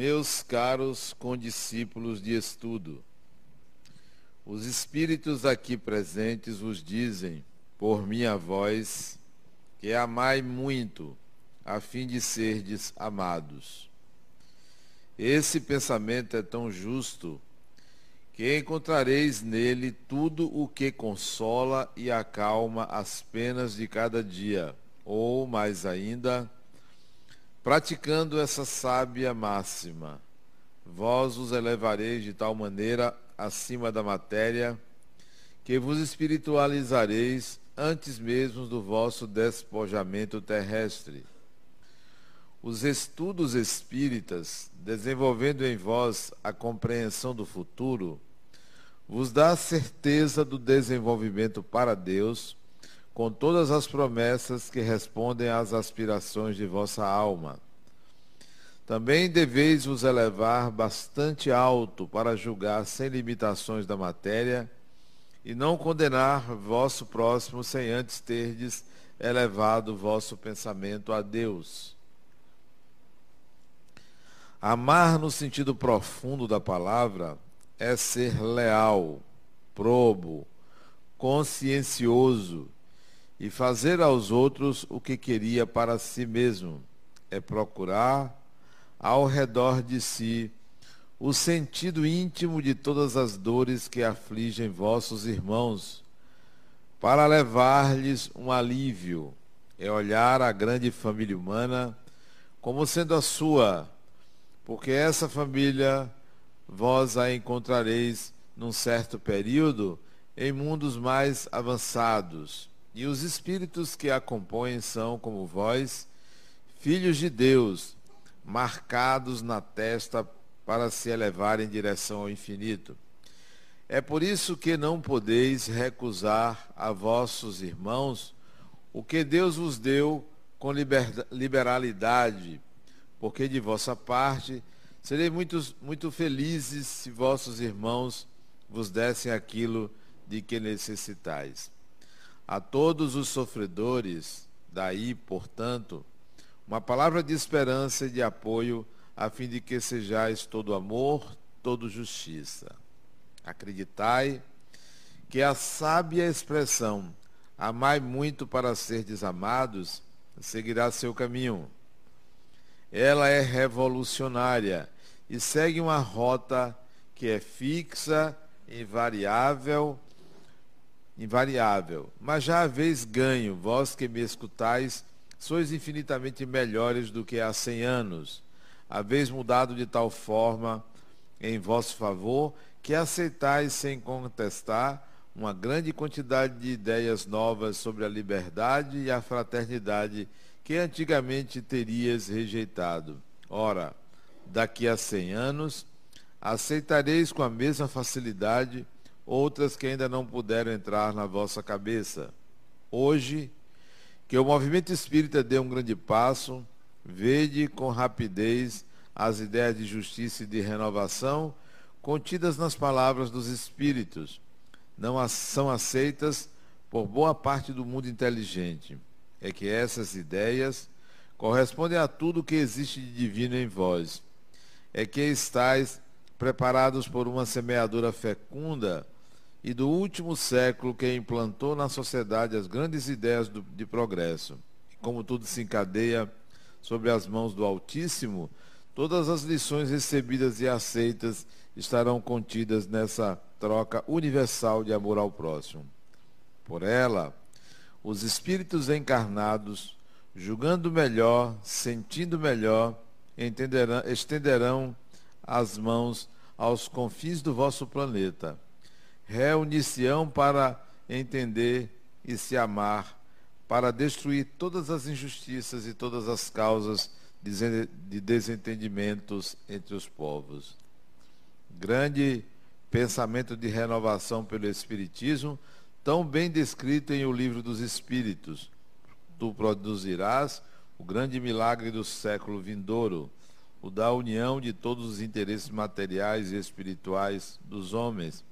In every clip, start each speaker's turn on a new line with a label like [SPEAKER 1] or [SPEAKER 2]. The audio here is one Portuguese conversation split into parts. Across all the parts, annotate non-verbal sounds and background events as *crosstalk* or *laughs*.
[SPEAKER 1] Meus caros condiscípulos de estudo, os espíritos aqui presentes vos dizem, por minha voz, que amai muito, a fim de serdes amados. Esse pensamento é tão justo que encontrareis nele tudo o que consola e acalma as penas de cada dia, ou, mais ainda, praticando essa sábia máxima, vós os elevareis de tal maneira acima da matéria, que vos espiritualizareis antes mesmo do vosso despojamento terrestre. Os estudos espíritas, desenvolvendo em vós a compreensão do futuro, vos dá a certeza do desenvolvimento para Deus, com todas as promessas que respondem às aspirações de vossa alma. Também deveis vos elevar bastante alto para julgar sem limitações da matéria e não condenar vosso próximo sem antes terdes elevado vosso pensamento a Deus. Amar no sentido profundo da palavra é ser leal, probo, consciencioso e fazer aos outros o que queria para si mesmo. É procurar ao redor de si o sentido íntimo de todas as dores que afligem vossos irmãos, para levar-lhes um alívio. É olhar a grande família humana como sendo a sua porque essa família vós a encontrareis num certo período em mundos mais avançados, e os espíritos que a compõem são, como vós, filhos de Deus, marcados na testa para se elevar em direção ao infinito. É por isso que não podeis recusar a vossos irmãos o que Deus vos deu com liberalidade porque de vossa parte serei muito, muito felizes se vossos irmãos vos dessem aquilo de que necessitais. A todos os sofredores, daí, portanto, uma palavra de esperança e de apoio, a fim de que sejais todo amor, todo justiça. Acreditai que a sábia expressão amai muito para ser desamados seguirá seu caminho ela é revolucionária e segue uma rota que é fixa, invariável, invariável. Mas já haveis ganho, vós que me escutais, sois infinitamente melhores do que há cem anos. Haveis mudado de tal forma em vosso favor que aceitais sem contestar uma grande quantidade de ideias novas sobre a liberdade e a fraternidade que antigamente terias rejeitado. Ora, daqui a cem anos, aceitareis com a mesma facilidade outras que ainda não puderam entrar na vossa cabeça. Hoje, que o movimento espírita deu um grande passo, vede com rapidez as ideias de justiça e de renovação contidas nas palavras dos espíritos. Não são aceitas por boa parte do mundo inteligente é que essas ideias correspondem a tudo que existe de divino em vós. É que estáis preparados por uma semeadura fecunda e do último século que implantou na sociedade as grandes ideias do, de progresso. E como tudo se encadeia sobre as mãos do Altíssimo, todas as lições recebidas e aceitas estarão contidas nessa troca universal de amor ao próximo. Por ela, os espíritos encarnados, julgando melhor, sentindo melhor, estenderão as mãos aos confins do vosso planeta. Reunir-se-ão para entender e se amar, para destruir todas as injustiças e todas as causas de desentendimentos entre os povos. Grande pensamento de renovação pelo Espiritismo tão bem descrito em O Livro dos Espíritos. Tu produzirás o grande milagre do século vindouro, o da união de todos os interesses materiais e espirituais dos homens,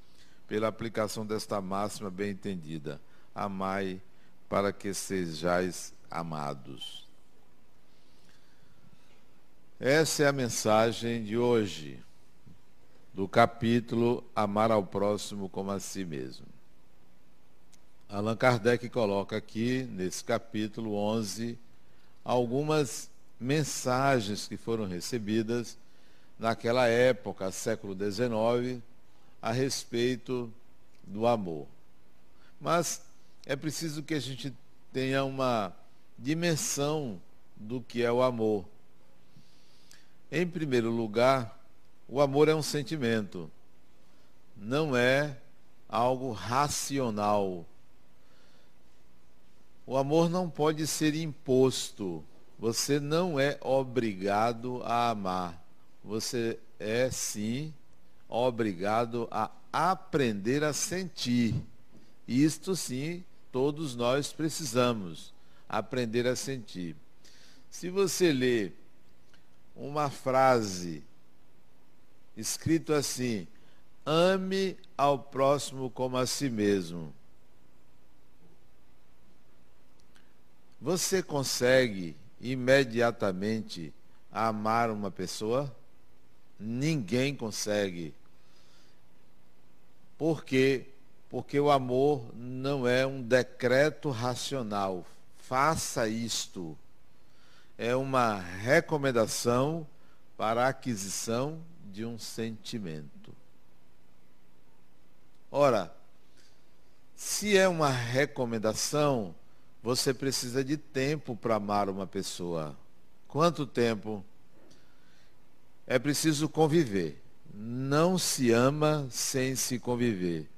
[SPEAKER 1] pela aplicação desta máxima bem entendida: amai para que sejais amados. Essa é a mensagem de hoje, do capítulo Amar ao Próximo como a si mesmo. Allan Kardec coloca aqui, nesse capítulo 11, algumas mensagens que foram recebidas naquela época, século XIX, a respeito do amor. Mas é preciso que a gente tenha uma dimensão do que é o amor. Em primeiro lugar, o amor é um sentimento, não é algo racional. O amor não pode ser imposto. Você não é obrigado a amar. Você é sim obrigado a aprender a sentir. Isto sim, todos nós precisamos aprender a sentir. Se você ler uma frase escrito assim: ame ao próximo como a si mesmo. Você consegue imediatamente amar uma pessoa? Ninguém consegue. Por quê? Porque o amor não é um decreto racional. Faça isto é uma recomendação para a aquisição de um sentimento. Ora, se é uma recomendação, você precisa de tempo para amar uma pessoa. Quanto tempo? É preciso conviver. Não se ama sem se conviver.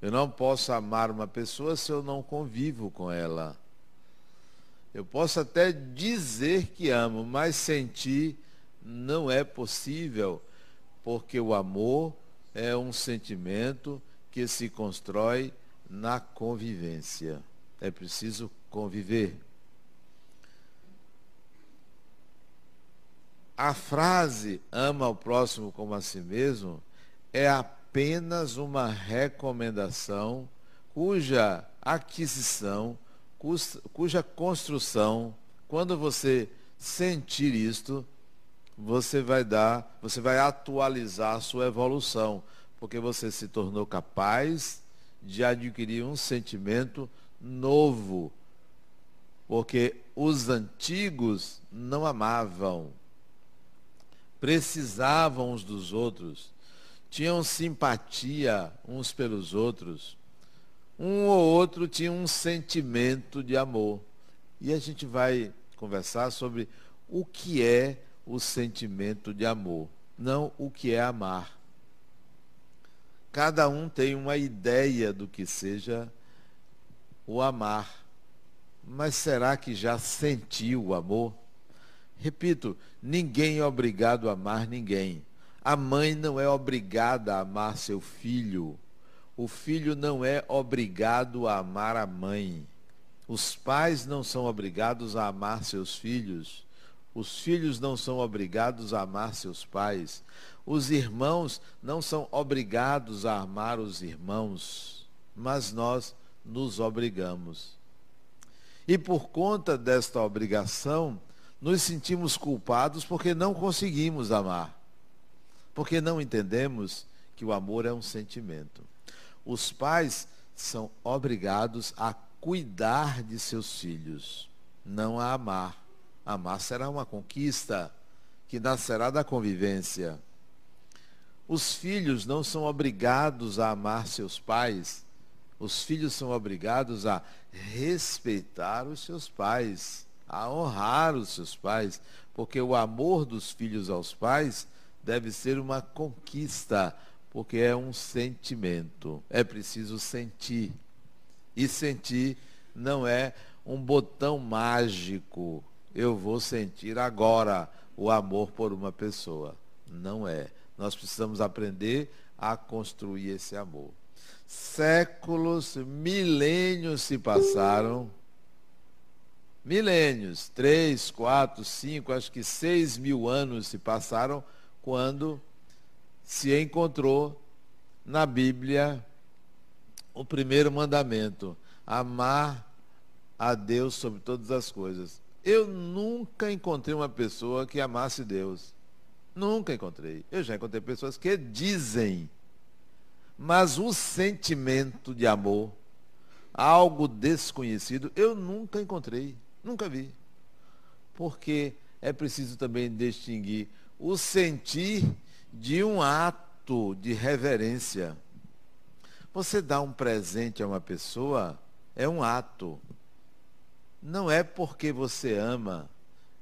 [SPEAKER 1] Eu não posso amar uma pessoa se eu não convivo com ela. Eu posso até dizer que amo, mas sentir não é possível, porque o amor é um sentimento que se constrói na convivência. É preciso conviver. A frase ama o próximo como a si mesmo é apenas uma recomendação cuja aquisição cuja construção, quando você sentir isto, você vai dar, você vai atualizar a sua evolução, porque você se tornou capaz de adquirir um sentimento novo. Porque os antigos não amavam, precisavam uns dos outros, tinham simpatia uns pelos outros um ou outro tinha um sentimento de amor. E a gente vai conversar sobre o que é o sentimento de amor, não o que é amar. Cada um tem uma ideia do que seja o amar. Mas será que já sentiu o amor? Repito, ninguém é obrigado a amar ninguém. A mãe não é obrigada a amar seu filho. O filho não é obrigado a amar a mãe. Os pais não são obrigados a amar seus filhos. Os filhos não são obrigados a amar seus pais. Os irmãos não são obrigados a amar os irmãos. Mas nós nos obrigamos. E por conta desta obrigação, nos sentimos culpados porque não conseguimos amar. Porque não entendemos que o amor é um sentimento. Os pais são obrigados a cuidar de seus filhos, não a amar. Amar será uma conquista que nascerá da convivência. Os filhos não são obrigados a amar seus pais. Os filhos são obrigados a respeitar os seus pais, a honrar os seus pais, porque o amor dos filhos aos pais deve ser uma conquista, porque é um sentimento. É preciso sentir. E sentir não é um botão mágico. Eu vou sentir agora o amor por uma pessoa. Não é. Nós precisamos aprender a construir esse amor. Séculos, milênios se passaram. Milênios, três, quatro, cinco, acho que seis mil anos se passaram quando se encontrou na Bíblia o primeiro mandamento: amar a Deus sobre todas as coisas. Eu nunca encontrei uma pessoa que amasse Deus. Nunca encontrei. Eu já encontrei pessoas que dizem, mas o sentimento de amor, algo desconhecido, eu nunca encontrei, nunca vi. Porque é preciso também distinguir o sentir de um ato de reverência. Você dá um presente a uma pessoa, é um ato. Não é porque você ama.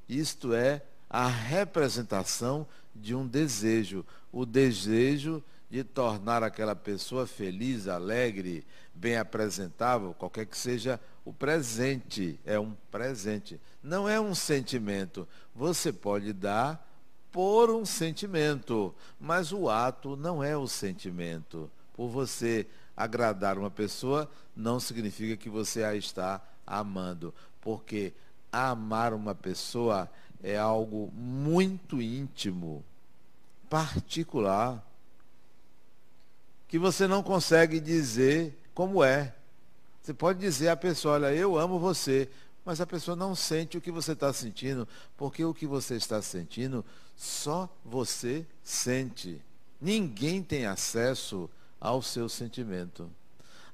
[SPEAKER 1] Isto é a representação de um desejo. O desejo de tornar aquela pessoa feliz, alegre, bem apresentável, qualquer que seja o presente. É um presente. Não é um sentimento. Você pode dar por um sentimento, mas o ato não é o sentimento. Por você agradar uma pessoa, não significa que você a está amando, porque amar uma pessoa é algo muito íntimo, particular, que você não consegue dizer como é. Você pode dizer à pessoa, olha, eu amo você, mas a pessoa não sente o que você está sentindo, porque o que você está sentindo só você sente. Ninguém tem acesso ao seu sentimento.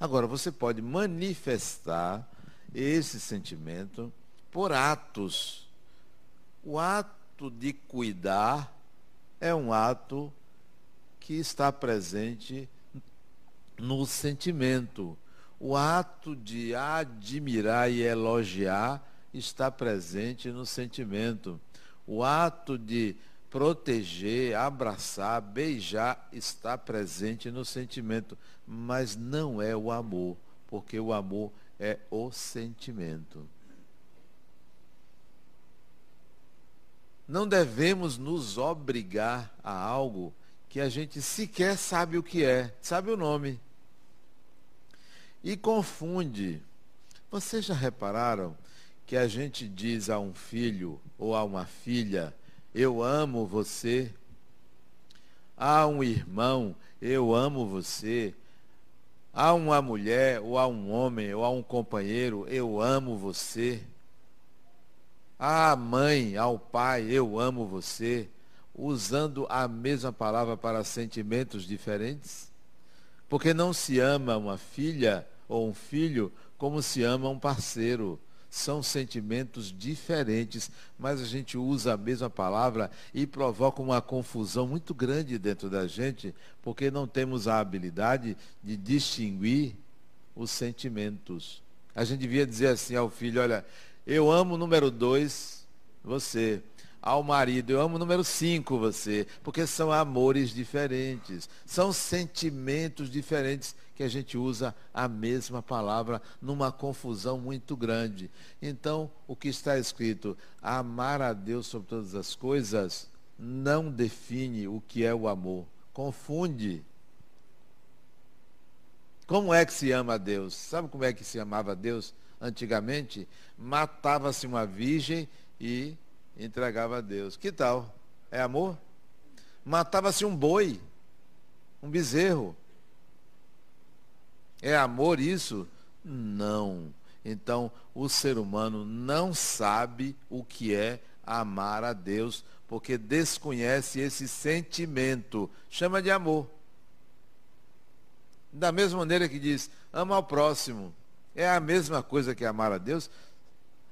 [SPEAKER 1] Agora, você pode manifestar esse sentimento por atos. O ato de cuidar é um ato que está presente no sentimento. O ato de admirar e elogiar está presente no sentimento. O ato de proteger, abraçar, beijar está presente no sentimento, mas não é o amor, porque o amor é o sentimento. Não devemos nos obrigar a algo que a gente sequer sabe o que é, sabe o nome. E confunde. Vocês já repararam que a gente diz a um filho ou a uma filha, eu amo você. Há um irmão, eu amo você. Há uma mulher, ou há um homem, ou há um companheiro, eu amo você. Há mãe, ao pai, eu amo você. Usando a mesma palavra para sentimentos diferentes? Porque não se ama uma filha ou um filho como se ama um parceiro são sentimentos diferentes, mas a gente usa a mesma palavra e provoca uma confusão muito grande dentro da gente, porque não temos a habilidade de distinguir os sentimentos. A gente devia dizer assim ao filho: olha, eu amo número dois, você ao marido. Eu amo número 5 você, porque são amores diferentes, são sentimentos diferentes que a gente usa a mesma palavra numa confusão muito grande. Então, o que está escrito, amar a Deus sobre todas as coisas, não define o que é o amor. Confunde. Como é que se ama a Deus? Sabe como é que se amava a Deus antigamente? Matava-se uma virgem e entregava a Deus. Que tal? É amor? Matava-se um boi, um bezerro. É amor isso? Não. Então, o ser humano não sabe o que é amar a Deus, porque desconhece esse sentimento. Chama de amor. Da mesma maneira que diz, ama ao próximo. É a mesma coisa que amar a Deus,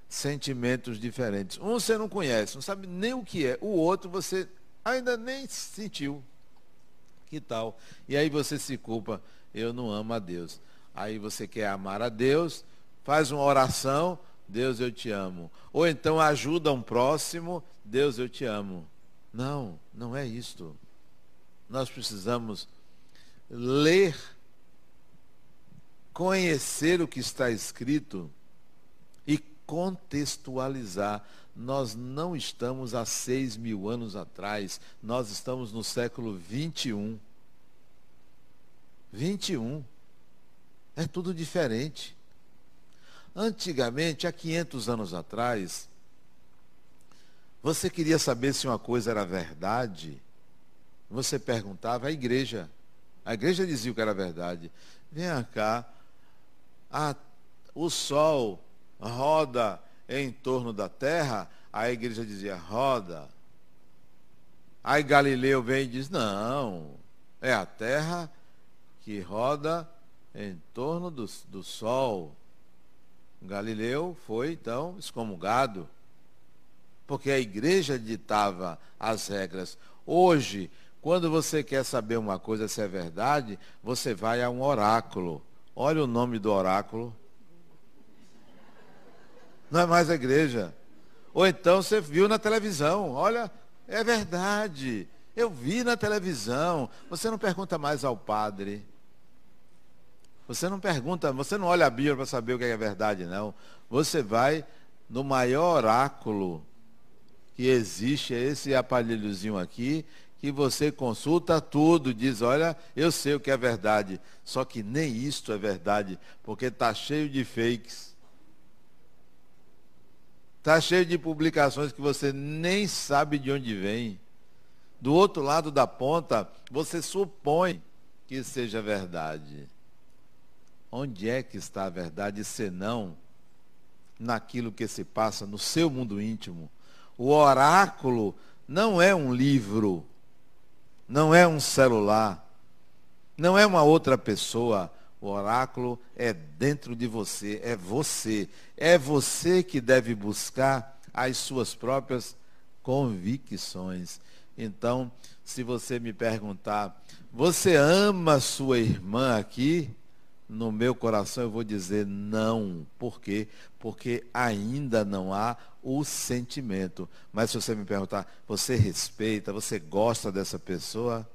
[SPEAKER 1] sentimentos diferentes. Um você não conhece, não sabe nem o que é. O outro você ainda nem sentiu. Que tal? E aí você se culpa, eu não amo a Deus. Aí você quer amar a Deus, faz uma oração, Deus eu te amo. Ou então ajuda um próximo, Deus eu te amo. Não, não é isto. Nós precisamos ler, conhecer o que está escrito contextualizar. Nós não estamos há seis mil anos atrás, nós estamos no século 21. 21. É tudo diferente. Antigamente, há 500 anos atrás, você queria saber se uma coisa era verdade, você perguntava à igreja. A igreja dizia que era verdade. Vem cá, a, o sol roda em torno da terra, a igreja dizia roda. Aí Galileu vem e diz: não, é a terra que roda em torno do, do sol. Galileu foi então excomungado, porque a igreja ditava as regras. Hoje, quando você quer saber uma coisa se é verdade, você vai a um oráculo. Olha o nome do oráculo. Não é mais a igreja. Ou então você viu na televisão, olha, é verdade. Eu vi na televisão. Você não pergunta mais ao padre. Você não pergunta, você não olha a Bíblia para saber o que é verdade, não. Você vai no maior oráculo que existe, é esse aparelhozinho aqui, que você consulta tudo, diz, olha, eu sei o que é verdade. Só que nem isto é verdade, porque está cheio de fakes. Está cheio de publicações que você nem sabe de onde vem. Do outro lado da ponta, você supõe que seja verdade. Onde é que está a verdade, senão naquilo que se passa no seu mundo íntimo? O oráculo não é um livro não é um celular, não é uma outra pessoa. O oráculo é dentro de você, é você. É você que deve buscar as suas próprias convicções. Então, se você me perguntar, você ama sua irmã aqui? No meu coração eu vou dizer não. Por quê? Porque ainda não há o sentimento. Mas se você me perguntar, você respeita, você gosta dessa pessoa?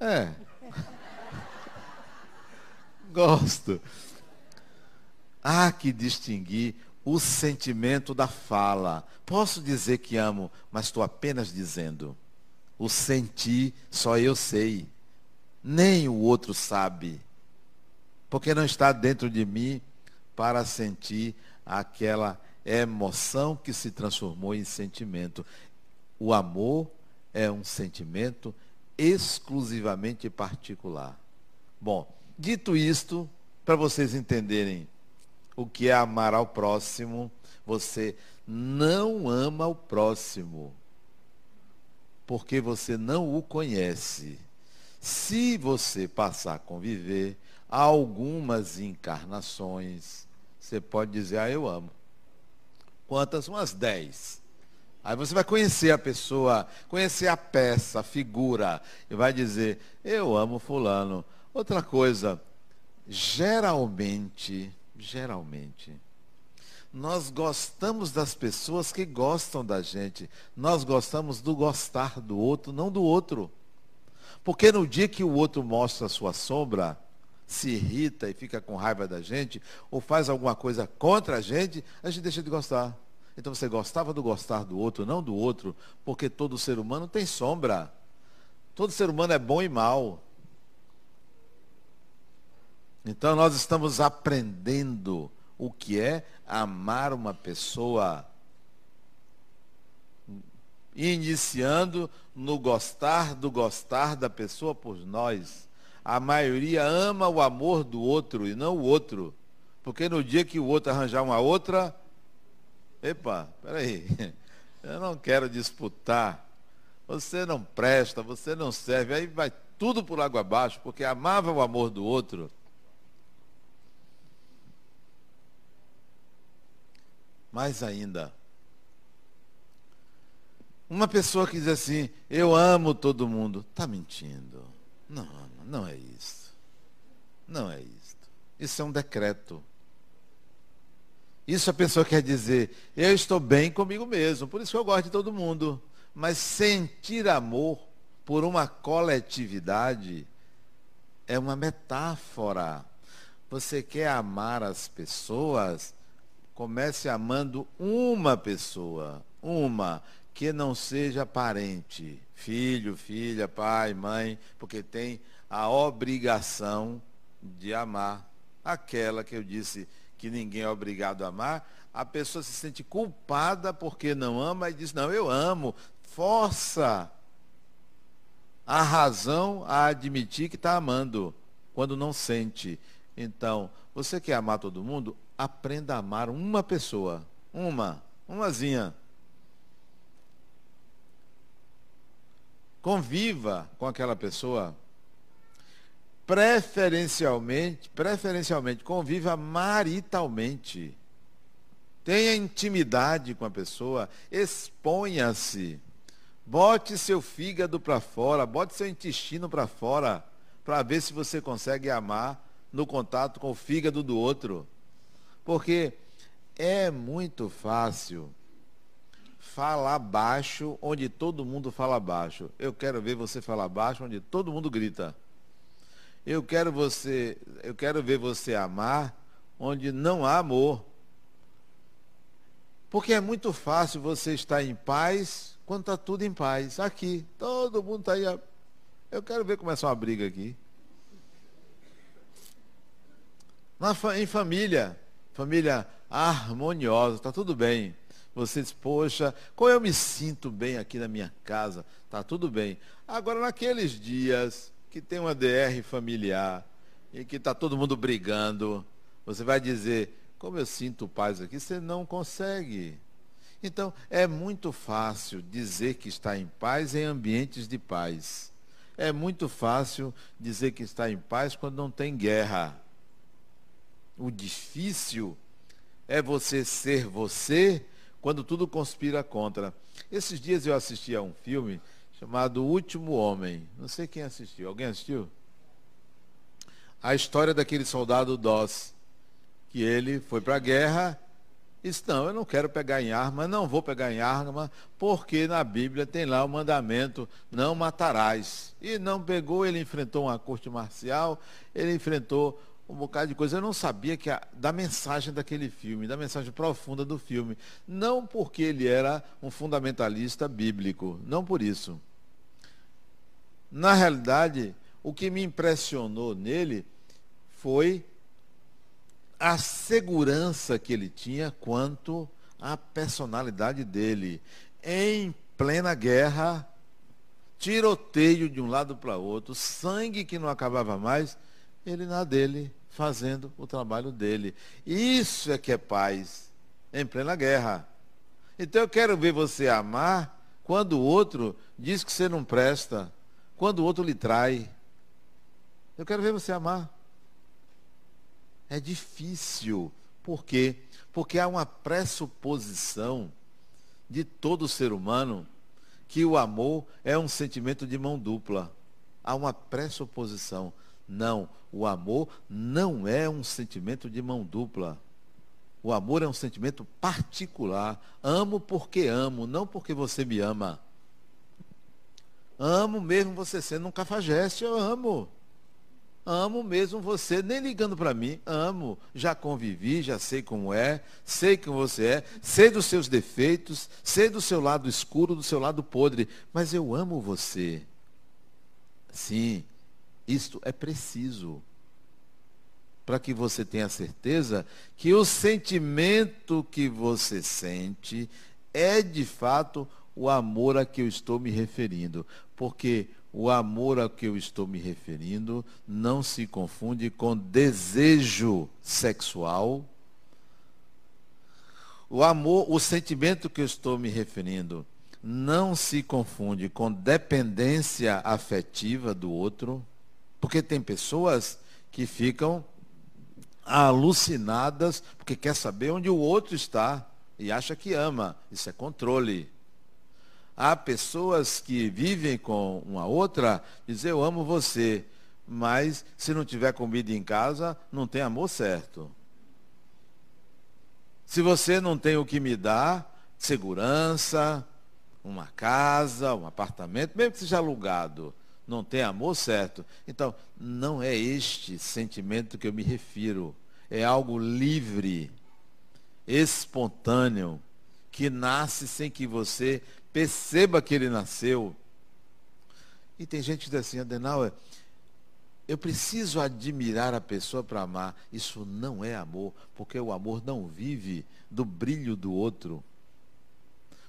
[SPEAKER 1] É. *laughs* Gosto. Há que distinguir o sentimento da fala. Posso dizer que amo, mas estou apenas dizendo. O sentir só eu sei. Nem o outro sabe. Porque não está dentro de mim para sentir aquela emoção que se transformou em sentimento. O amor é um sentimento exclusivamente particular. Bom, dito isto, para vocês entenderem o que é amar ao próximo, você não ama o próximo, porque você não o conhece. Se você passar a conviver algumas encarnações, você pode dizer, ah, eu amo. Quantas? Umas dez. Aí você vai conhecer a pessoa, conhecer a peça, a figura, e vai dizer, eu amo fulano. Outra coisa, geralmente, geralmente, nós gostamos das pessoas que gostam da gente. Nós gostamos do gostar do outro, não do outro. Porque no dia que o outro mostra a sua sombra, se irrita e fica com raiva da gente, ou faz alguma coisa contra a gente, a gente deixa de gostar. Então você gostava do gostar do outro, não do outro, porque todo ser humano tem sombra. Todo ser humano é bom e mal. Então nós estamos aprendendo o que é amar uma pessoa. Iniciando no gostar do gostar da pessoa por nós. A maioria ama o amor do outro e não o outro. Porque no dia que o outro arranjar uma outra, epa, peraí, *laughs* eu não quero disputar. Você não presta, você não serve, aí vai tudo por água abaixo, porque amava o amor do outro. Mais ainda, uma pessoa que diz assim, eu amo todo mundo, está mentindo. Não, não é isso. Não é isso. Isso é um decreto. Isso a pessoa quer dizer, eu estou bem comigo mesmo, por isso que eu gosto de todo mundo. Mas sentir amor por uma coletividade é uma metáfora. Você quer amar as pessoas, comece amando uma pessoa, uma que não seja parente, filho, filha, pai, mãe, porque tem a obrigação de amar aquela que eu disse que ninguém é obrigado a amar, a pessoa se sente culpada porque não ama e diz: Não, eu amo. Força a razão a admitir que está amando, quando não sente. Então, você quer amar todo mundo? aprenda a amar uma pessoa. Uma. Umazinha. Conviva com aquela pessoa. Preferencialmente, preferencialmente, conviva maritalmente. Tenha intimidade com a pessoa, exponha-se. Bote seu fígado para fora, bote seu intestino para fora, para ver se você consegue amar no contato com o fígado do outro. Porque é muito fácil falar baixo onde todo mundo fala baixo. Eu quero ver você falar baixo onde todo mundo grita. Eu quero você, eu quero ver você amar onde não há amor. Porque é muito fácil você estar em paz quando está tudo em paz. Aqui, todo mundo está aí. Eu quero ver começar uma briga aqui. Na, em família, família harmoniosa, está tudo bem. Você diz, poxa, como eu me sinto bem aqui na minha casa, está tudo bem. Agora, naqueles dias que tem uma DR familiar e que está todo mundo brigando, você vai dizer, como eu sinto paz aqui, você não consegue. Então, é muito fácil dizer que está em paz em ambientes de paz. É muito fácil dizer que está em paz quando não tem guerra. O difícil é você ser você quando tudo conspira contra. Esses dias eu assisti a um filme chamado O Último Homem. Não sei quem assistiu. Alguém assistiu? A história daquele soldado Doss que ele foi para a guerra e disse, não, eu não quero pegar em arma, não vou pegar em arma, porque na Bíblia tem lá o mandamento, não matarás. E não pegou, ele enfrentou uma corte marcial, ele enfrentou um bocado de coisa. Eu não sabia que a, da mensagem daquele filme, da mensagem profunda do filme. Não porque ele era um fundamentalista bíblico, não por isso. Na realidade, o que me impressionou nele foi a segurança que ele tinha quanto à personalidade dele. Em plena guerra, tiroteio de um lado para outro, sangue que não acabava mais, ele na dele, fazendo o trabalho dele. Isso é que é paz, em plena guerra. Então eu quero ver você amar quando o outro diz que você não presta, quando o outro lhe trai. Eu quero ver você amar. É difícil. Por quê? Porque há uma pressuposição de todo ser humano que o amor é um sentimento de mão dupla. Há uma pressuposição. Não, o amor não é um sentimento de mão dupla. O amor é um sentimento particular. Amo porque amo, não porque você me ama. Amo mesmo você sendo um cafajeste, eu amo. Amo mesmo você, nem ligando para mim, amo. Já convivi, já sei como é, sei quem você é, sei dos seus defeitos, sei do seu lado escuro, do seu lado podre, mas eu amo você. Sim, isto é preciso para que você tenha certeza que o sentimento que você sente é de fato o amor a que eu estou me referindo. Porque o amor a que eu estou me referindo não se confunde com desejo sexual. O amor, o sentimento que eu estou me referindo não se confunde com dependência afetiva do outro, porque tem pessoas que ficam alucinadas porque quer saber onde o outro está e acha que ama. Isso é controle. Há pessoas que vivem com uma outra, dizem eu amo você, mas se não tiver comida em casa, não tem amor certo. Se você não tem o que me dar, segurança, uma casa, um apartamento, mesmo que seja alugado, não tem amor certo. Então, não é este sentimento que eu me refiro. É algo livre, espontâneo, que nasce sem que você perceba que ele nasceu. E tem gente que diz assim, Adenauer, eu preciso admirar a pessoa para amar. Isso não é amor, porque o amor não vive do brilho do outro.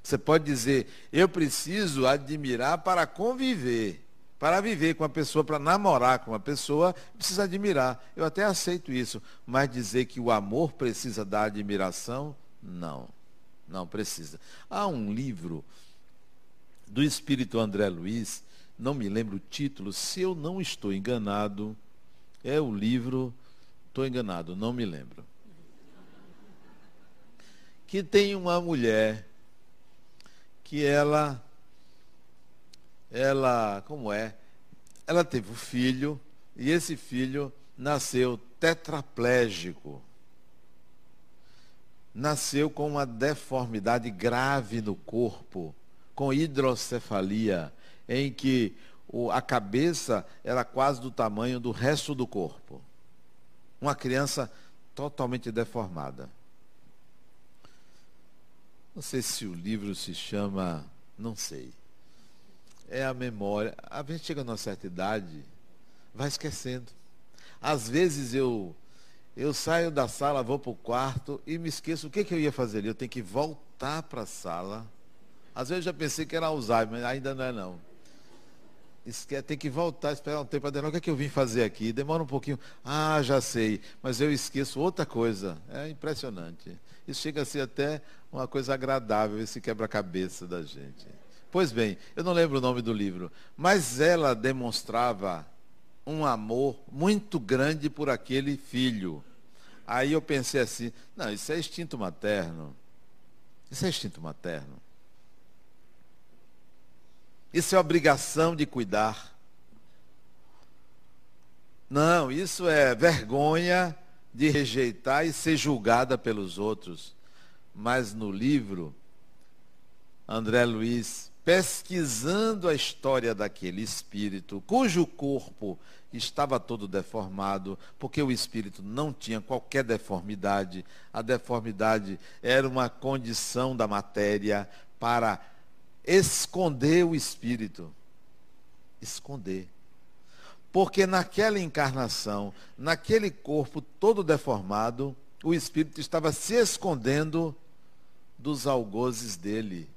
[SPEAKER 1] Você pode dizer, eu preciso admirar para conviver. Para viver com uma pessoa, para namorar com uma pessoa, precisa admirar. Eu até aceito isso. Mas dizer que o amor precisa da admiração, não. Não precisa. Há um livro do espírito André Luiz, não me lembro o título, se eu não estou enganado, é o livro, estou enganado, não me lembro. Que tem uma mulher que ela ela, como é? Ela teve um filho e esse filho nasceu tetraplégico. Nasceu com uma deformidade grave no corpo, com hidrocefalia, em que a cabeça era quase do tamanho do resto do corpo. Uma criança totalmente deformada. Não sei se o livro se chama, não sei é a memória. A gente chega numa certa idade, vai esquecendo. Às vezes eu eu saio da sala, vou para o quarto e me esqueço o que, que eu ia fazer ali. Eu tenho que voltar para a sala. Às vezes eu já pensei que era Alzheimer, mas ainda não é não. Tem que voltar, esperar um tempo para o que, é que eu vim fazer aqui? Demora um pouquinho. Ah, já sei. Mas eu esqueço outra coisa. É impressionante. Isso chega a ser até uma coisa agradável, esse quebra-cabeça da gente. Pois bem, eu não lembro o nome do livro, mas ela demonstrava um amor muito grande por aquele filho. Aí eu pensei assim, não, isso é instinto materno. Isso é instinto materno. Isso é obrigação de cuidar. Não, isso é vergonha de rejeitar e ser julgada pelos outros. Mas no livro, André Luiz pesquisando a história daquele espírito, cujo corpo estava todo deformado, porque o espírito não tinha qualquer deformidade. A deformidade era uma condição da matéria para esconder o espírito. Esconder. Porque naquela encarnação, naquele corpo todo deformado, o espírito estava se escondendo dos algozes dele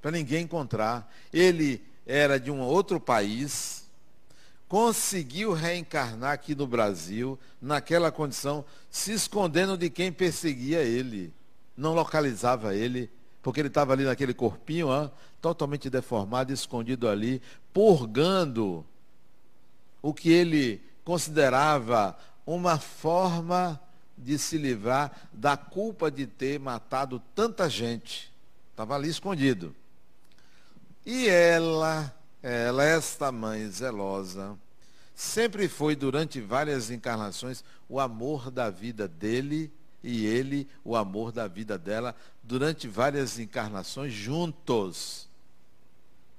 [SPEAKER 1] para ninguém encontrar. Ele era de um outro país, conseguiu reencarnar aqui no Brasil, naquela condição, se escondendo de quem perseguia ele. Não localizava ele, porque ele estava ali naquele corpinho, ó, totalmente deformado, escondido ali, purgando o que ele considerava uma forma de se livrar da culpa de ter matado tanta gente. Estava ali escondido. E ela, ela, esta mãe zelosa, sempre foi durante várias encarnações o amor da vida dele e ele o amor da vida dela durante várias encarnações juntos.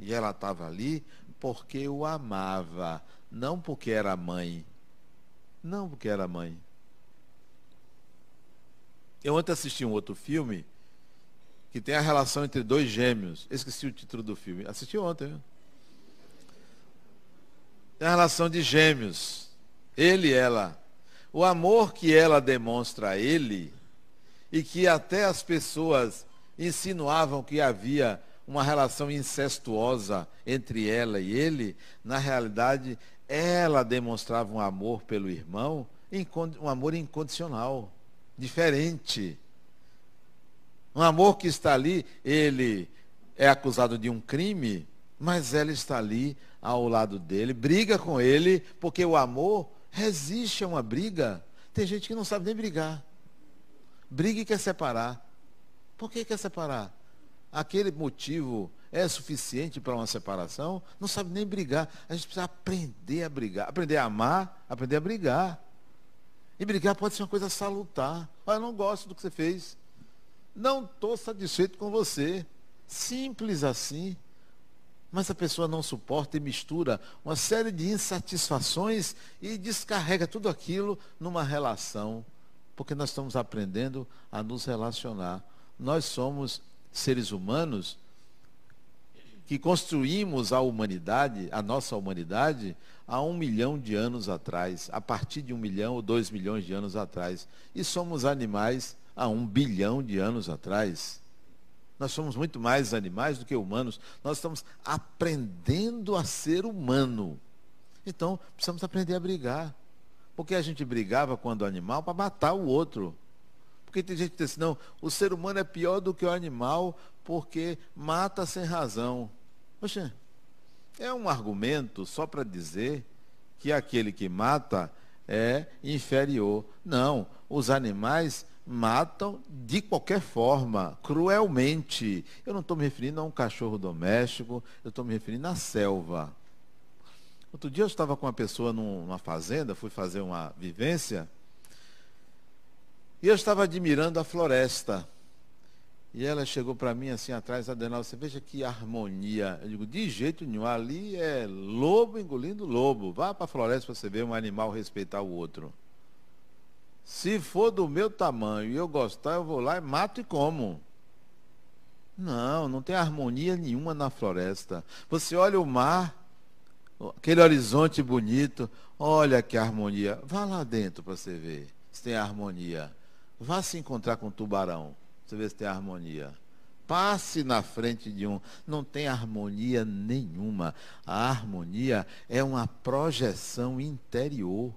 [SPEAKER 1] E ela estava ali porque o amava, não porque era mãe. Não porque era mãe. Eu ontem assisti um outro filme que tem a relação entre dois gêmeos. Esqueci o título do filme. Assisti ontem. Viu? Tem a relação de gêmeos. Ele e ela. O amor que ela demonstra a ele e que até as pessoas insinuavam que havia uma relação incestuosa entre ela e ele, na realidade, ela demonstrava um amor pelo irmão, um amor incondicional, diferente. Um amor que está ali, ele é acusado de um crime, mas ela está ali ao lado dele, briga com ele, porque o amor resiste a uma briga. Tem gente que não sabe nem brigar. Briga e quer separar. Por que quer separar? Aquele motivo é suficiente para uma separação? Não sabe nem brigar. A gente precisa aprender a brigar. Aprender a amar, aprender a brigar. E brigar pode ser uma coisa salutar. Olha, eu não gosto do que você fez. Não estou satisfeito com você. Simples assim. Mas a pessoa não suporta e mistura uma série de insatisfações e descarrega tudo aquilo numa relação. Porque nós estamos aprendendo a nos relacionar. Nós somos seres humanos que construímos a humanidade, a nossa humanidade, há um milhão de anos atrás, a partir de um milhão ou dois milhões de anos atrás. E somos animais há um bilhão de anos atrás. Nós somos muito mais animais do que humanos. Nós estamos aprendendo a ser humano. Então, precisamos aprender a brigar. Porque a gente brigava quando animal para matar o outro. Porque tem gente que diz assim, não, o ser humano é pior do que o animal porque mata sem razão. Poxa, é um argumento só para dizer que aquele que mata é inferior. Não, os animais matam de qualquer forma, cruelmente. Eu não estou me referindo a um cachorro doméstico, eu estou me referindo à selva. Outro dia eu estava com uma pessoa numa fazenda, fui fazer uma vivência, e eu estava admirando a floresta. E ela chegou para mim assim atrás, Adenal, você veja que harmonia. Eu digo, de jeito nenhum, ali é lobo engolindo lobo. Vá para a floresta para você ver um animal respeitar o outro. Se for do meu tamanho e eu gostar, eu vou lá e mato e como. Não, não tem harmonia nenhuma na floresta. Você olha o mar, aquele horizonte bonito, olha que harmonia. Vá lá dentro para você ver se tem harmonia. Vá se encontrar com um tubarão, você vê se tem harmonia. Passe na frente de um, não tem harmonia nenhuma. A harmonia é uma projeção interior.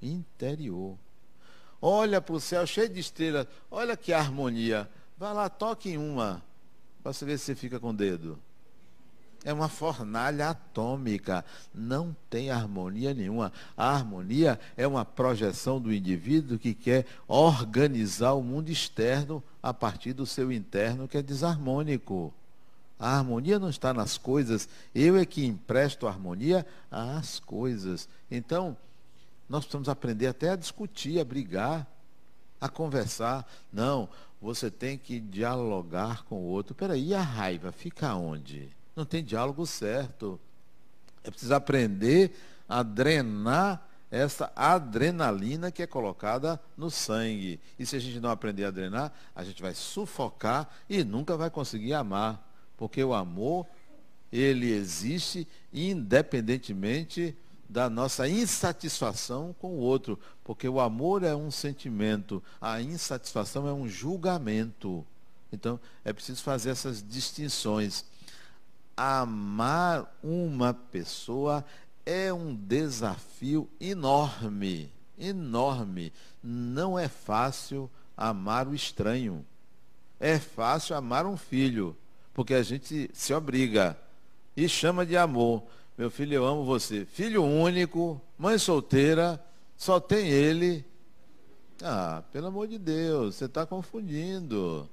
[SPEAKER 1] Interior. Olha para o céu cheio de estrelas, olha que harmonia. Vai lá, toque em uma, para você ver se você fica com o dedo. É uma fornalha atômica. Não tem harmonia nenhuma. A harmonia é uma projeção do indivíduo que quer organizar o mundo externo a partir do seu interno, que é desarmônico. A harmonia não está nas coisas. Eu é que empresto harmonia às coisas. Então, nós precisamos aprender até a discutir, a brigar, a conversar. Não, você tem que dialogar com o outro. Peraí, e a raiva fica onde? Não tem diálogo certo. É preciso aprender a drenar essa adrenalina que é colocada no sangue. E se a gente não aprender a drenar, a gente vai sufocar e nunca vai conseguir amar. Porque o amor, ele existe independentemente da nossa insatisfação com o outro. Porque o amor é um sentimento, a insatisfação é um julgamento. Então, é preciso fazer essas distinções amar uma pessoa é um desafio enorme, enorme. Não é fácil amar o estranho. É fácil amar um filho, porque a gente se obriga e chama de amor. Meu filho, eu amo você. Filho único, mãe solteira, só tem ele. Ah, pelo amor de Deus, você está confundindo.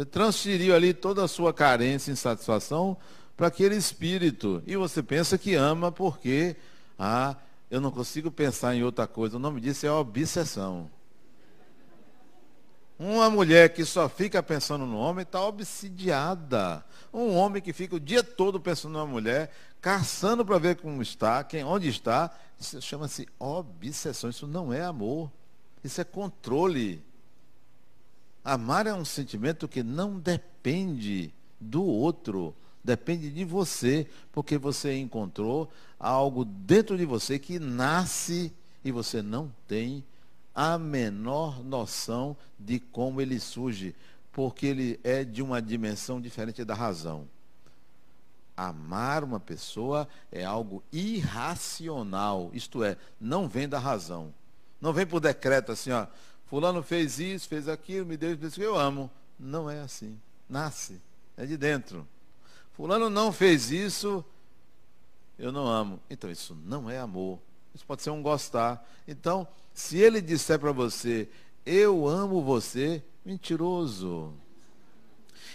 [SPEAKER 1] Você transferiu ali toda a sua carência insatisfação para aquele espírito. E você pensa que ama porque, ah, eu não consigo pensar em outra coisa. O nome disso é obsessão. Uma mulher que só fica pensando no homem está obsidiada. Um homem que fica o dia todo pensando numa mulher, caçando para ver como está, quem, onde está, isso chama-se obsessão. Isso não é amor. Isso é controle. Amar é um sentimento que não depende do outro, depende de você, porque você encontrou algo dentro de você que nasce e você não tem a menor noção de como ele surge, porque ele é de uma dimensão diferente da razão. Amar uma pessoa é algo irracional, isto é, não vem da razão. Não vem por decreto assim, ó, Fulano fez isso, fez aquilo, me deu isso, eu amo. Não é assim. Nasce. É de dentro. Fulano não fez isso, eu não amo. Então, isso não é amor. Isso pode ser um gostar. Então, se ele disser para você, eu amo você, mentiroso.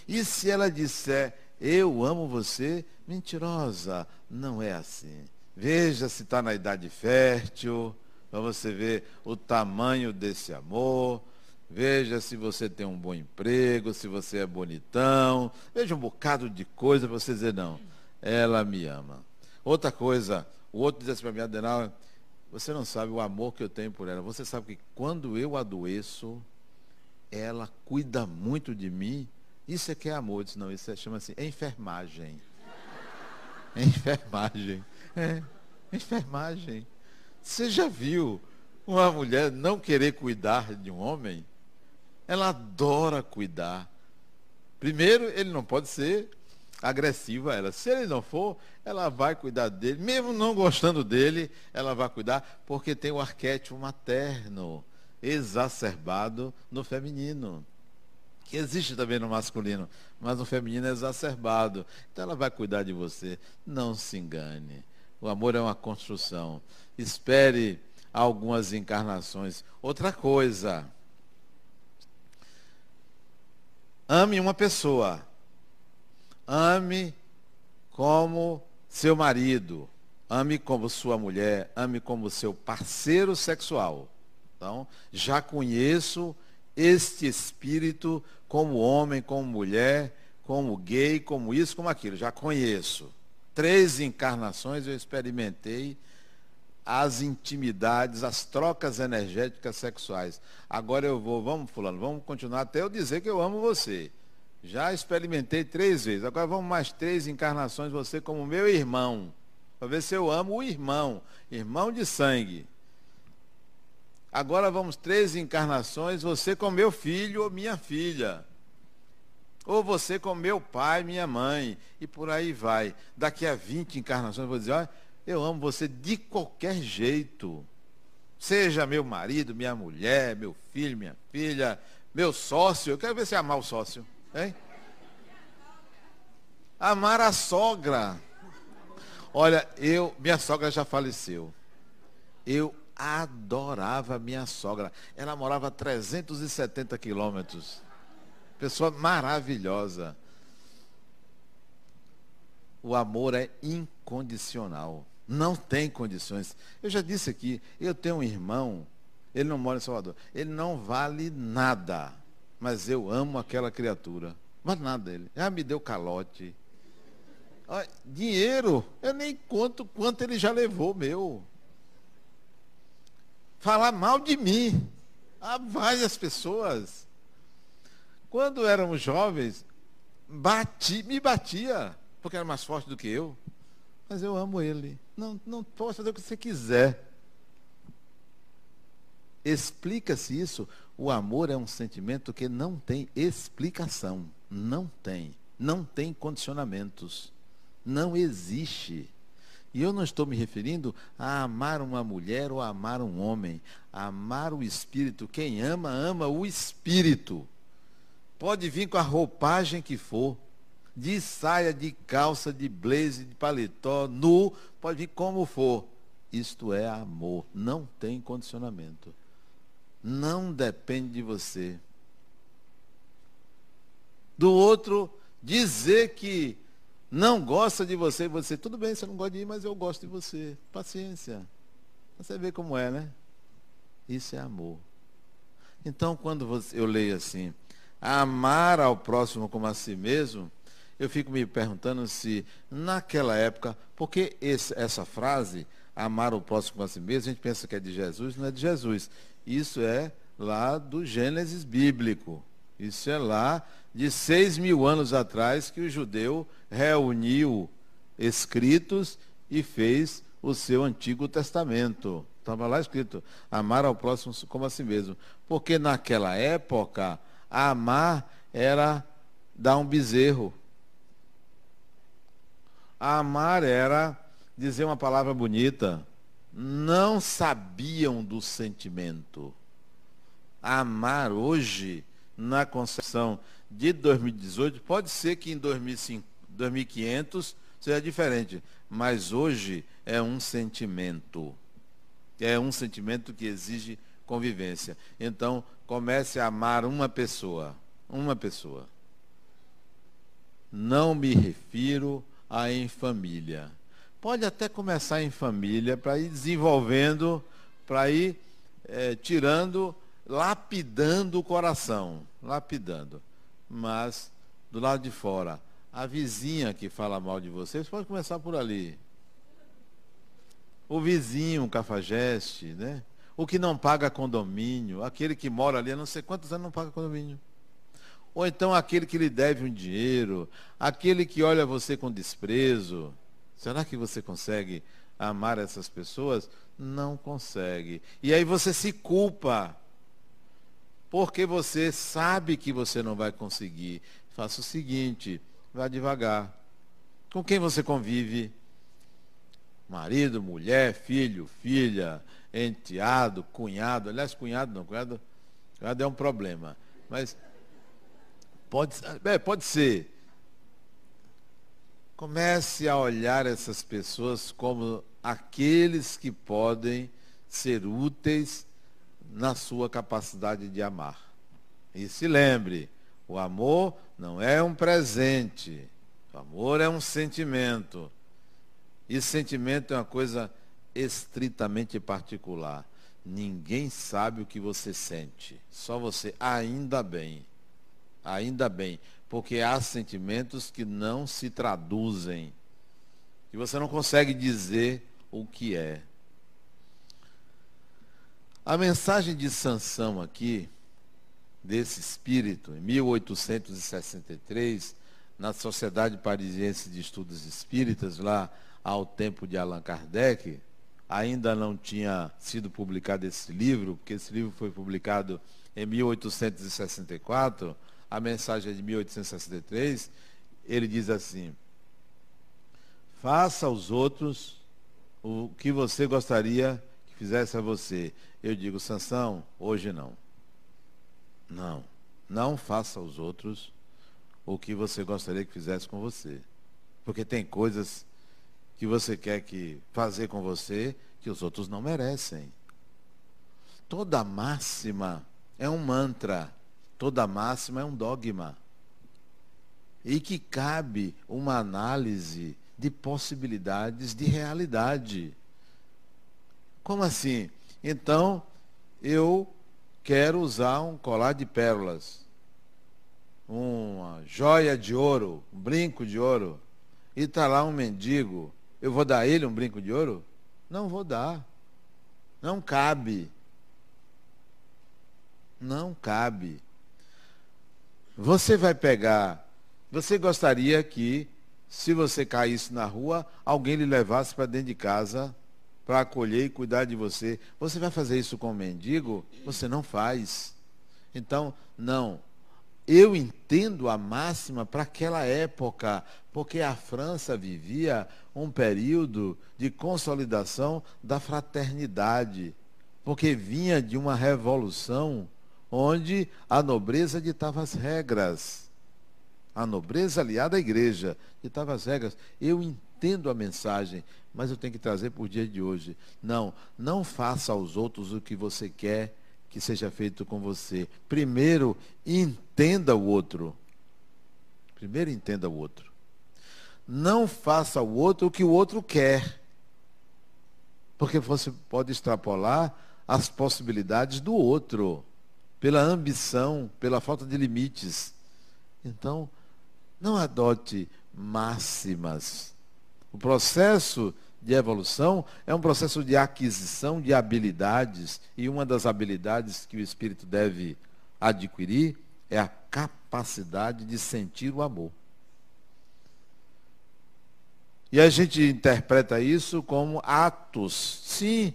[SPEAKER 1] E se ela disser, eu amo você, mentirosa. Não é assim. Veja se está na idade fértil para você ver o tamanho desse amor. Veja se você tem um bom emprego, se você é bonitão. Veja um bocado de coisa para você dizer, não, ela me ama. Outra coisa, o outro diz assim para mim, Adenal, você não sabe o amor que eu tenho por ela. Você sabe que quando eu adoeço, ela cuida muito de mim. Isso é que é amor. Diz, não, isso é, chama-se enfermagem. *laughs* Enfermagem. É, enfermagem. Você já viu uma mulher não querer cuidar de um homem? Ela adora cuidar. Primeiro, ele não pode ser agressivo a ela. Se ele não for, ela vai cuidar dele. Mesmo não gostando dele, ela vai cuidar, porque tem o arquétipo materno exacerbado no feminino. Que existe também no masculino, mas no feminino é exacerbado. Então ela vai cuidar de você. Não se engane. O amor é uma construção. Espere algumas encarnações. Outra coisa. Ame uma pessoa. Ame como seu marido. Ame como sua mulher. Ame como seu parceiro sexual. Então, já conheço este espírito como homem, como mulher, como gay, como isso, como aquilo. Já conheço. Três encarnações eu experimentei as intimidades, as trocas energéticas sexuais. Agora eu vou, vamos fulano, vamos continuar até eu dizer que eu amo você. Já experimentei três vezes. Agora vamos mais três encarnações, você como meu irmão. Para ver se eu amo o irmão. Irmão de sangue. Agora vamos três encarnações, você com meu filho ou minha filha. Ou você com meu pai, minha mãe. E por aí vai. Daqui a 20 encarnações eu vou dizer, olha, eu amo você de qualquer jeito. Seja meu marido, minha mulher, meu filho, minha filha, meu sócio. Eu quero ver você amar o sócio. Hein? Amar a sogra. Olha, eu, minha sogra já faleceu. Eu adorava minha sogra. Ela morava a 370 quilômetros. Pessoa maravilhosa. O amor é incondicional. Não tem condições. Eu já disse aqui, eu tenho um irmão, ele não mora em Salvador. Ele não vale nada. Mas eu amo aquela criatura. Mas nada ele. Já me deu calote. Dinheiro, eu nem conto quanto ele já levou meu. Falar mal de mim. Há várias pessoas. Quando éramos jovens, bati, me batia, porque era mais forte do que eu. Mas eu amo ele. Não, não pode fazer o que você quiser. Explica-se isso. O amor é um sentimento que não tem explicação. Não tem. Não tem condicionamentos. Não existe. E eu não estou me referindo a amar uma mulher ou a amar um homem. Amar o espírito. Quem ama, ama o espírito. Pode vir com a roupagem que for de saia, de calça, de blazer, de paletó, nu, pode vir como for. Isto é amor, não tem condicionamento. Não depende de você. Do outro dizer que não gosta de você, você, tudo bem, você não gosta de mim, mas eu gosto de você. Paciência. Você vê como é, né? Isso é amor. Então, quando você, eu leio assim, amar ao próximo como a si mesmo, eu fico me perguntando se naquela época, porque esse, essa frase, amar o próximo a si mesmo, a gente pensa que é de Jesus, não é de Jesus. Isso é lá do Gênesis bíblico. Isso é lá de seis mil anos atrás que o judeu reuniu escritos e fez o seu Antigo Testamento. Estava lá escrito, amar ao próximo como a si mesmo. Porque naquela época, amar era dar um bezerro. Amar era dizer uma palavra bonita. Não sabiam do sentimento. Amar hoje, na concepção de 2018, pode ser que em 2500 seja diferente, mas hoje é um sentimento. É um sentimento que exige convivência. Então, comece a amar uma pessoa. Uma pessoa. Não me refiro a em família. Pode até começar em família para ir desenvolvendo, para ir é, tirando, lapidando o coração. Lapidando. Mas, do lado de fora, a vizinha que fala mal de você, você pode começar por ali. O vizinho, um cafajeste, né? O que não paga condomínio, aquele que mora ali há não sei quantos anos não paga condomínio. Ou então aquele que lhe deve um dinheiro, aquele que olha você com desprezo. Será que você consegue amar essas pessoas? Não consegue. E aí você se culpa. Porque você sabe que você não vai conseguir. faça o seguinte, vá devagar. Com quem você convive? Marido, mulher, filho, filha, enteado, cunhado. Aliás, cunhado não, cunhado, cunhado é um problema. Mas pode, é, pode ser. Comece a olhar essas pessoas como aqueles que podem ser úteis na sua capacidade de amar. E se lembre, o amor não é um presente. O amor é um sentimento. E sentimento é uma coisa estritamente particular. Ninguém sabe o que você sente. Só você. Ainda bem. Ainda bem. Porque há sentimentos que não se traduzem. Que você não consegue dizer o que é. A mensagem de Sansão aqui, desse espírito, em 1863, na Sociedade Parisiense de Estudos Espíritas, lá ao tempo de Allan Kardec, ainda não tinha sido publicado esse livro, porque esse livro foi publicado em 1864, a mensagem é de 1863, ele diz assim: Faça aos outros o que você gostaria que fizesse a você. Eu digo, Sansão, hoje não. Não. Não faça aos outros o que você gostaria que fizesse com você. Porque tem coisas que você quer que fazer com você que os outros não merecem. Toda máxima é um mantra, toda máxima é um dogma. E que cabe uma análise de possibilidades de realidade. Como assim? Então, eu quero usar um colar de pérolas, uma joia de ouro, um brinco de ouro, e está lá um mendigo. Eu vou dar a ele um brinco de ouro? Não vou dar. Não cabe. Não cabe. Você vai pegar. Você gostaria que, se você caísse na rua, alguém lhe levasse para dentro de casa para acolher e cuidar de você. Você vai fazer isso com o mendigo? Você não faz. Então, não. Eu entendo a máxima para aquela época, porque a França vivia um período de consolidação da fraternidade, porque vinha de uma revolução onde a nobreza ditava as regras. A nobreza aliada à igreja ditava as regras. Eu entendo a mensagem, mas eu tenho que trazer por dia de hoje. Não, não faça aos outros o que você quer que seja feito com você. Primeiro, entenda o outro. Primeiro, entenda o outro. Não faça ao outro o que o outro quer. Porque você pode extrapolar as possibilidades do outro, pela ambição, pela falta de limites. Então, não adote máximas. O processo de evolução é um processo de aquisição de habilidades, e uma das habilidades que o espírito deve adquirir é a capacidade de sentir o amor. E a gente interpreta isso como atos. Sim,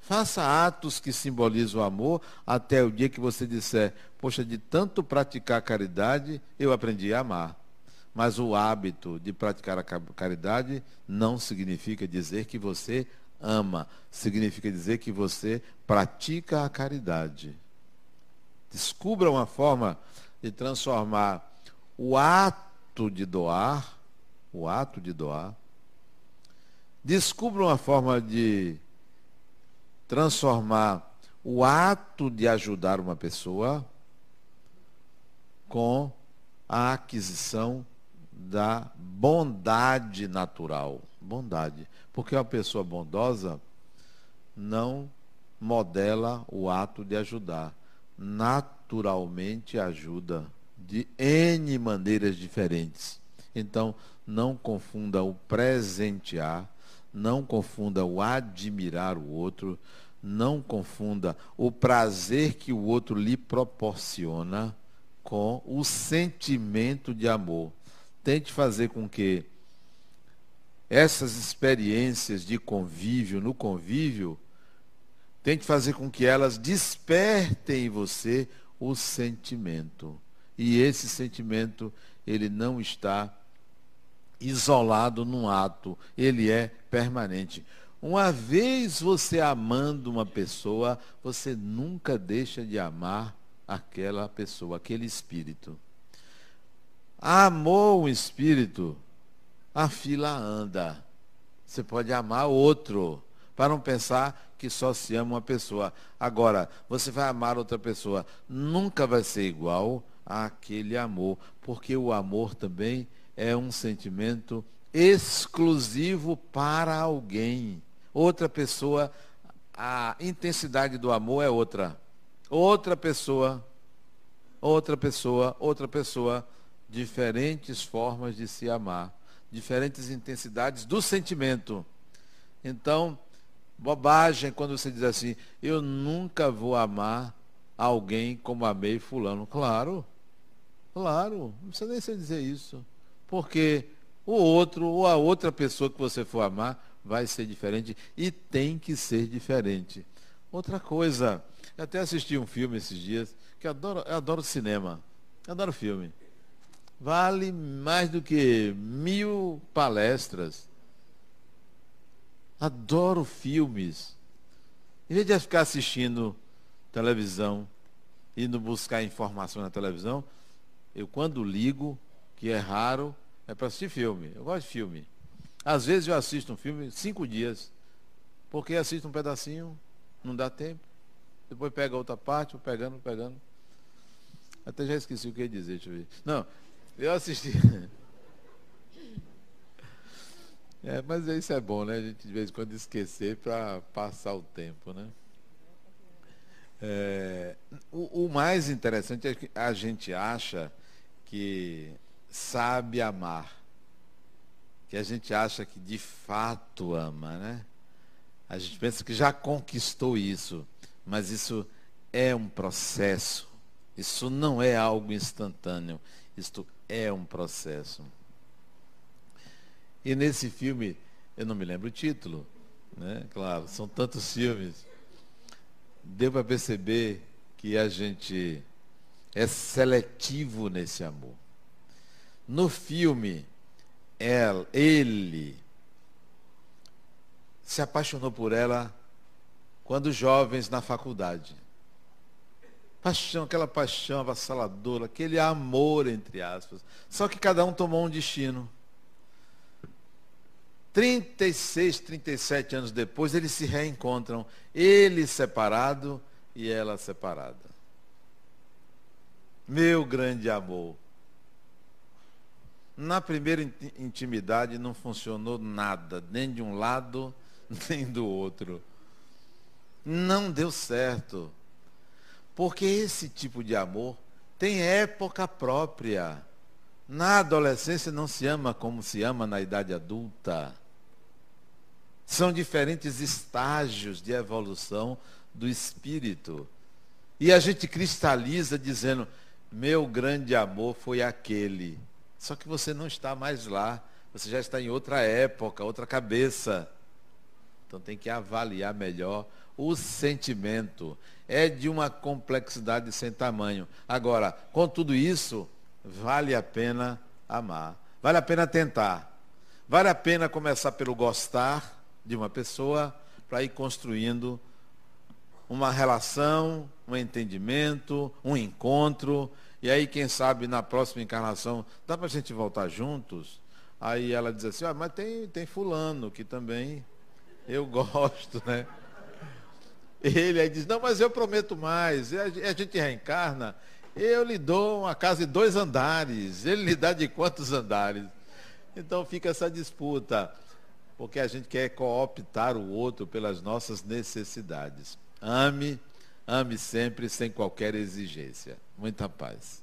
[SPEAKER 1] faça atos que simbolizam o amor até o dia que você disser, poxa, de tanto praticar caridade, eu aprendi a amar. Mas o hábito de praticar a caridade não significa dizer que você ama, significa dizer que você pratica a caridade. Descubra uma forma de transformar o ato de doar, o ato de doar. Descubra uma forma de transformar o ato de ajudar uma pessoa com a aquisição da bondade natural. Bondade. Porque uma pessoa bondosa não modela o ato de ajudar. Naturalmente ajuda de N maneiras diferentes. Então, não confunda o presentear, não confunda o admirar o outro, não confunda o prazer que o outro lhe proporciona com o sentimento de amor tente fazer com que essas experiências de convívio, no convívio, tente fazer com que elas despertem em você o sentimento. E esse sentimento, ele não está isolado num ato, ele é permanente. Uma vez você amando uma pessoa, você nunca deixa de amar aquela pessoa, aquele espírito. Amou um espírito, a fila anda. Você pode amar outro, para não pensar que só se ama uma pessoa. Agora, você vai amar outra pessoa, nunca vai ser igual àquele amor, porque o amor também é um sentimento exclusivo para alguém. Outra pessoa, a intensidade do amor é outra. Outra pessoa, outra pessoa, outra pessoa, diferentes formas de se amar, diferentes intensidades do sentimento. Então, bobagem quando você diz assim, eu nunca vou amar alguém como amei fulano. Claro, claro, não precisa nem você dizer isso. Porque o outro ou a outra pessoa que você for amar vai ser diferente e tem que ser diferente. Outra coisa, eu até assisti um filme esses dias, que eu adoro, eu adoro cinema, eu adoro filme. Vale mais do que mil palestras. Adoro filmes. Em vez de ficar assistindo televisão, indo buscar informação na televisão, eu quando ligo, que é raro, é para assistir filme. Eu gosto de filme. Às vezes eu assisto um filme cinco dias, porque assisto um pedacinho, não dá tempo. Depois pega outra parte, vou pegando, pegando. Até já esqueci o que ia dizer, deixa eu ver. Não, eu assisti. É, mas isso é bom, né? A gente de vez em quando esquecer para passar o tempo, né? É, o, o mais interessante é que a gente acha que sabe amar. Que a gente acha que de fato ama, né? A gente pensa que já conquistou isso, mas isso é um processo. Isso não é algo instantâneo. Isto é um processo. E nesse filme, eu não me lembro o título, né? Claro, são tantos filmes. Deu para perceber que a gente é seletivo nesse amor. No filme, ela, ele se apaixonou por ela quando jovens na faculdade. Paixão, aquela paixão avassaladora, aquele amor, entre aspas. Só que cada um tomou um destino. 36, 37 anos depois, eles se reencontram. Ele separado e ela separada. Meu grande amor. Na primeira intimidade não funcionou nada, nem de um lado, *laughs* nem do outro. Não deu certo. Porque esse tipo de amor tem época própria. Na adolescência não se ama como se ama na idade adulta. São diferentes estágios de evolução do espírito. E a gente cristaliza dizendo: meu grande amor foi aquele. Só que você não está mais lá. Você já está em outra época, outra cabeça. Então tem que avaliar melhor o sentimento. É de uma complexidade sem tamanho. Agora, com tudo isso, vale a pena amar. Vale a pena tentar. Vale a pena começar pelo gostar de uma pessoa para ir construindo uma relação, um entendimento, um encontro e aí, quem sabe, na próxima encarnação, dá para a gente voltar juntos? Aí ela diz assim, ah, mas tem, tem fulano que também eu *laughs* gosto, né? Ele aí diz, não, mas eu prometo mais, e a gente reencarna, eu lhe dou uma casa de dois andares, ele lhe dá de quantos andares? Então fica essa disputa, porque a gente quer cooptar o outro pelas nossas necessidades. Ame Ame sempre sem qualquer exigência. Muita paz.